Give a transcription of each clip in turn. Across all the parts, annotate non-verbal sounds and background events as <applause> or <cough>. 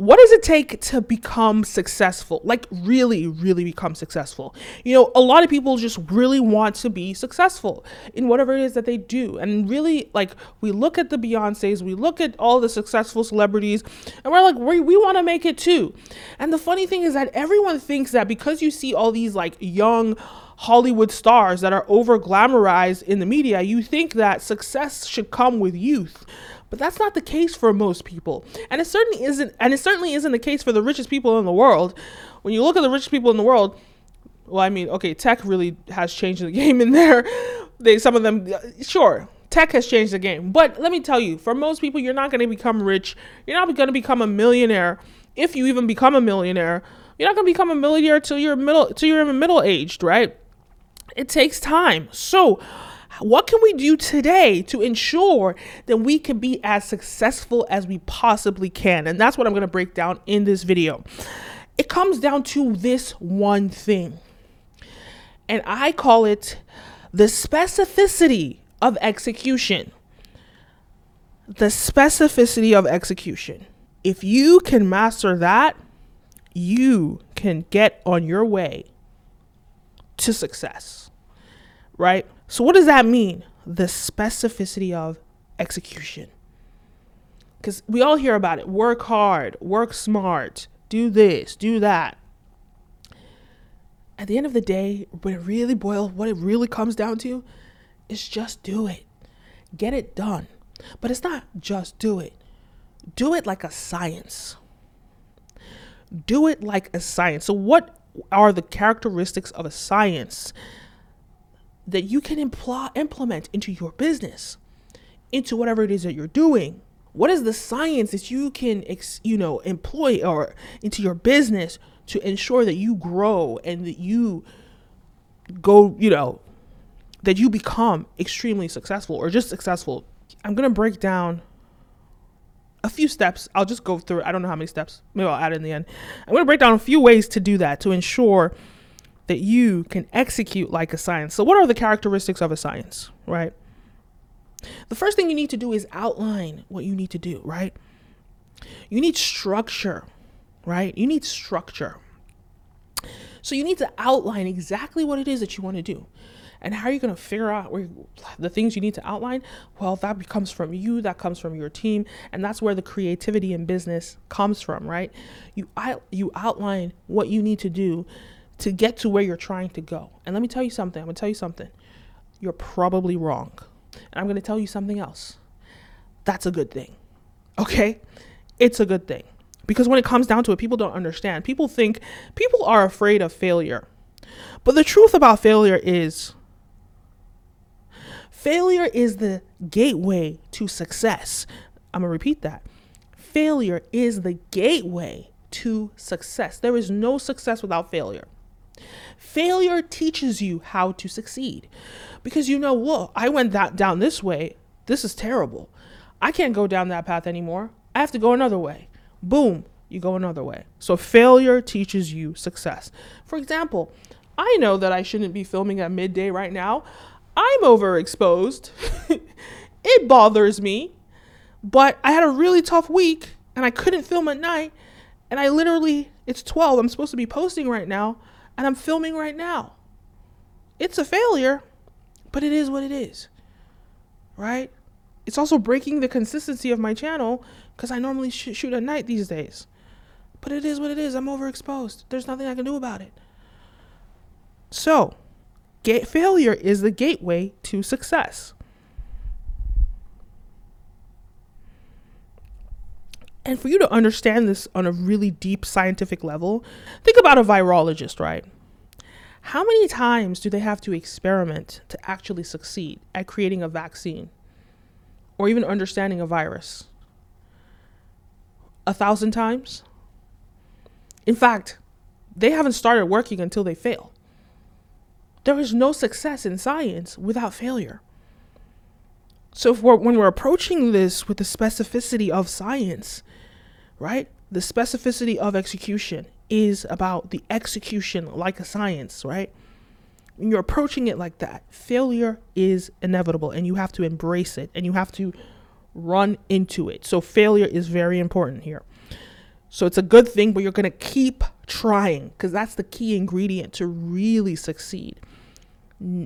what does it take to become successful? Like, really, really become successful? You know, a lot of people just really want to be successful in whatever it is that they do. And really, like, we look at the Beyoncés, we look at all the successful celebrities, and we're like, we, we want to make it too. And the funny thing is that everyone thinks that because you see all these, like, young, Hollywood stars that are over glamorized in the media, you think that success should come with youth. But that's not the case for most people. And it certainly isn't and it certainly isn't the case for the richest people in the world. When you look at the richest people in the world, well, I mean, okay, tech really has changed the <laughs> game in there. They some of them uh, sure, tech has changed the game. But let me tell you, for most people, you're not going to become rich. You're not going to become a millionaire if you even become a millionaire. You're not going to become a millionaire till you're middle till you're middle aged, right? It takes time. So, what can we do today to ensure that we can be as successful as we possibly can? And that's what I'm going to break down in this video. It comes down to this one thing, and I call it the specificity of execution. The specificity of execution. If you can master that, you can get on your way to success, right? So, what does that mean? The specificity of execution. Because we all hear about it work hard, work smart, do this, do that. At the end of the day, when it really boils, what it really comes down to is just do it. Get it done. But it's not just do it, do it like a science. Do it like a science. So, what are the characteristics of a science that you can impl- implement into your business, into whatever it is that you're doing. What is the science that you can, ex- you know, employ or into your business to ensure that you grow and that you go, you know, that you become extremely successful or just successful? I'm gonna break down a few steps. I'll just go through. I don't know how many steps. Maybe I'll add in the end. I'm gonna break down a few ways to do that to ensure that you can execute like a science. So, what are the characteristics of a science, right? The first thing you need to do is outline what you need to do, right? You need structure, right? You need structure. So, you need to outline exactly what it is that you want to do. And how are you going to figure out where the things you need to outline? Well, that becomes from you, that comes from your team, and that's where the creativity in business comes from, right? You you outline what you need to do to get to where you're trying to go. And let me tell you something. I'm going to tell you something. You're probably wrong. And I'm going to tell you something else. That's a good thing. Okay? It's a good thing. Because when it comes down to it, people don't understand. People think people are afraid of failure. But the truth about failure is failure is the gateway to success. I'm going to repeat that. Failure is the gateway to success. There is no success without failure. Failure teaches you how to succeed because you know, well, I went that down this way. This is terrible. I can't go down that path anymore. I have to go another way. Boom, you go another way. So failure teaches you success. For example, I know that I shouldn't be filming at midday right now. I'm overexposed. <laughs> it bothers me. But I had a really tough week and I couldn't film at night. And I literally, it's 12. I'm supposed to be posting right now and I'm filming right now. It's a failure, but it is what it is. Right? It's also breaking the consistency of my channel because I normally sh- shoot at night these days. But it is what it is. I'm overexposed. There's nothing I can do about it. So, ga- failure is the gateway to success. And for you to understand this on a really deep scientific level, think about a virologist, right? How many times do they have to experiment to actually succeed at creating a vaccine or even understanding a virus? A thousand times? In fact, they haven't started working until they fail. There is no success in science without failure. So we're, when we're approaching this with the specificity of science, right? The specificity of execution is about the execution like a science, right? When you're approaching it like that, failure is inevitable and you have to embrace it and you have to run into it. So failure is very important here. So it's a good thing, but you're going to keep trying because that's the key ingredient to really succeed.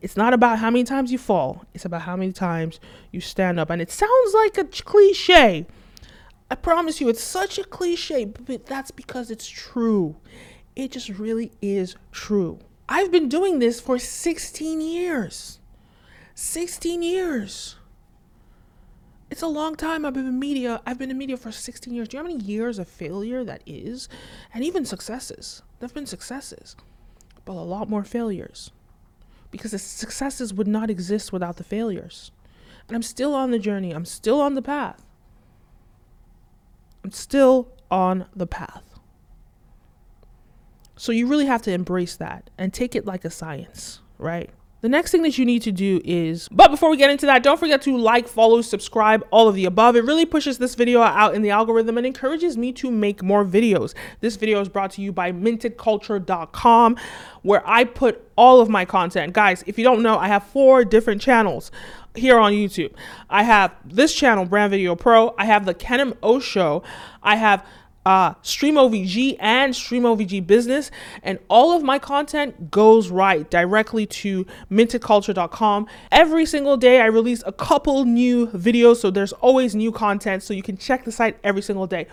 It's not about how many times you fall, it's about how many times you stand up. And it sounds like a cliche. I promise you, it's such a cliche, but that's because it's true. It just really is true. I've been doing this for 16 years. 16 years. It's a long time. I've been in media. I've been in media for 16 years. Do you know how many years of failure that is? And even successes. There have been successes, but a lot more failures. Because the successes would not exist without the failures. And I'm still on the journey. I'm still on the path. I'm still on the path. So you really have to embrace that and take it like a science, right? The next thing that you need to do is, but before we get into that, don't forget to like, follow, subscribe, all of the above. It really pushes this video out in the algorithm and encourages me to make more videos. This video is brought to you by mintedculture.com, where I put all of my content. Guys, if you don't know, I have four different channels here on YouTube. I have this channel, Brand Video Pro. I have the Kenim O Show. I have uh, Stream OVG and Stream OVG Business, and all of my content goes right directly to mintedculture.com. Every single day, I release a couple new videos, so there's always new content, so you can check the site every single day.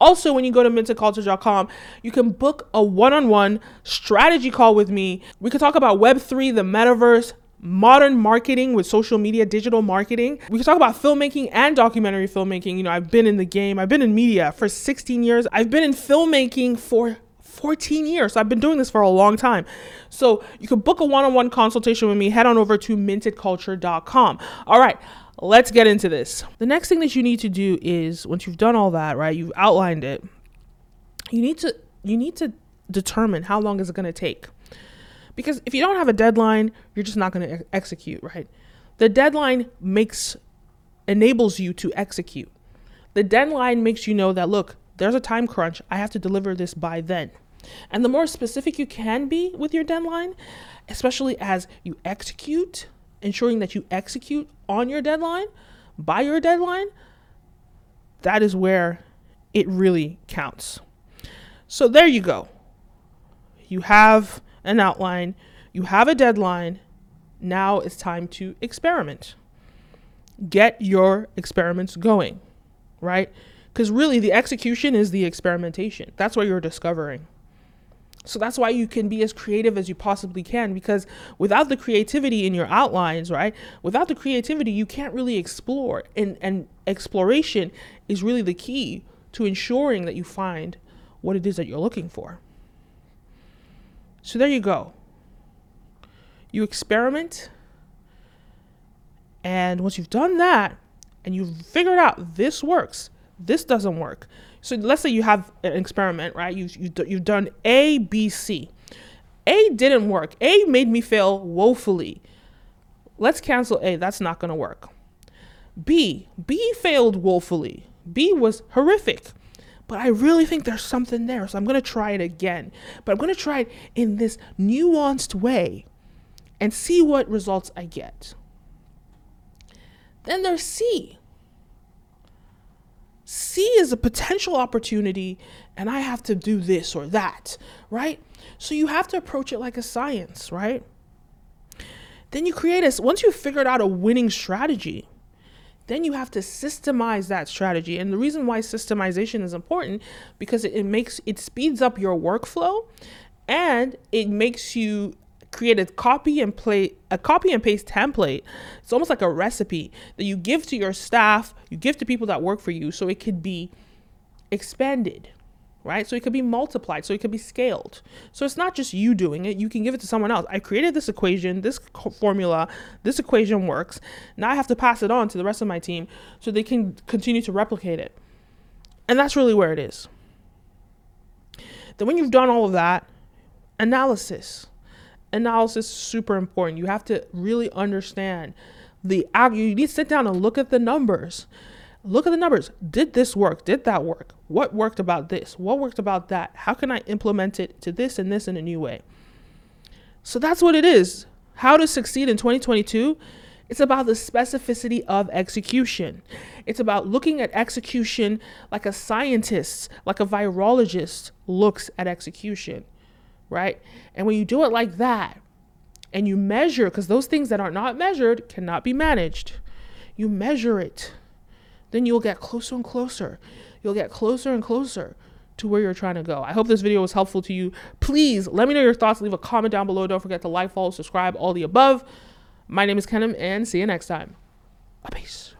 Also, when you go to mintedculture.com, you can book a one on one strategy call with me. We could talk about Web3, the metaverse, modern marketing with social media, digital marketing. We can talk about filmmaking and documentary filmmaking. You know, I've been in the game, I've been in media for 16 years, I've been in filmmaking for 14 years. So I've been doing this for a long time. So you can book a one on one consultation with me. Head on over to mintedculture.com. All right. Let's get into this. The next thing that you need to do is once you've done all that, right? You've outlined it. You need to you need to determine how long is it going to take. Because if you don't have a deadline, you're just not going to ex- execute, right? The deadline makes enables you to execute. The deadline makes you know that look, there's a time crunch. I have to deliver this by then. And the more specific you can be with your deadline, especially as you execute, ensuring that you execute on your deadline, by your deadline, that is where it really counts. So there you go. You have an outline, you have a deadline. Now it's time to experiment. Get your experiments going, right? Because really, the execution is the experimentation. That's what you're discovering. So that's why you can be as creative as you possibly can because without the creativity in your outlines, right? Without the creativity, you can't really explore. And and exploration is really the key to ensuring that you find what it is that you're looking for. So there you go. You experiment. And once you've done that and you've figured out this works, this doesn't work. So let's say you have an experiment, right? You've, you've, you've done A, B, C. A didn't work. A made me fail woefully. Let's cancel A. That's not going to work. B. B failed woefully. B was horrific but I really think there's something there. So I'm going to try it again. But I'm going to try it in this nuanced way and see what results I get. Then there's C. C is a potential opportunity, and I have to do this or that, right? So you have to approach it like a science, right? Then you create a, once you've figured out a winning strategy, then you have to systemize that strategy. And the reason why systemization is important because it, makes it speeds up your workflow and it makes you create a copy and play a copy and paste template. It's almost like a recipe that you give to your staff, you give to people that work for you so it could be expanded right? So it could be multiplied, so it could be scaled. So it's not just you doing it, you can give it to someone else. I created this equation, this formula, this equation works. Now I have to pass it on to the rest of my team so they can continue to replicate it. And that's really where it is. Then when you've done all of that, analysis. Analysis is super important. You have to really understand the you need to sit down and look at the numbers look at the numbers. Did this work? Did that work? What worked about this? What worked about that? How can I implement it to this and this in a new way? So that's what it is. How to succeed in 2022 It's about the specificity of execution. It's about looking at execution like a scientist, like a virologist looks at execution, right? And when you do it like that and you measure, because those things that are not measured cannot be managed, you measure it, then you'll get closer and closer. You'll get closer and closer to where you're trying to go. I hope this video was helpful to you. Please let me know your thoughts. Leave a comment down below. Don't forget to like, follow, subscribe, all the above. My name is Kenim, and see you next time. Peace.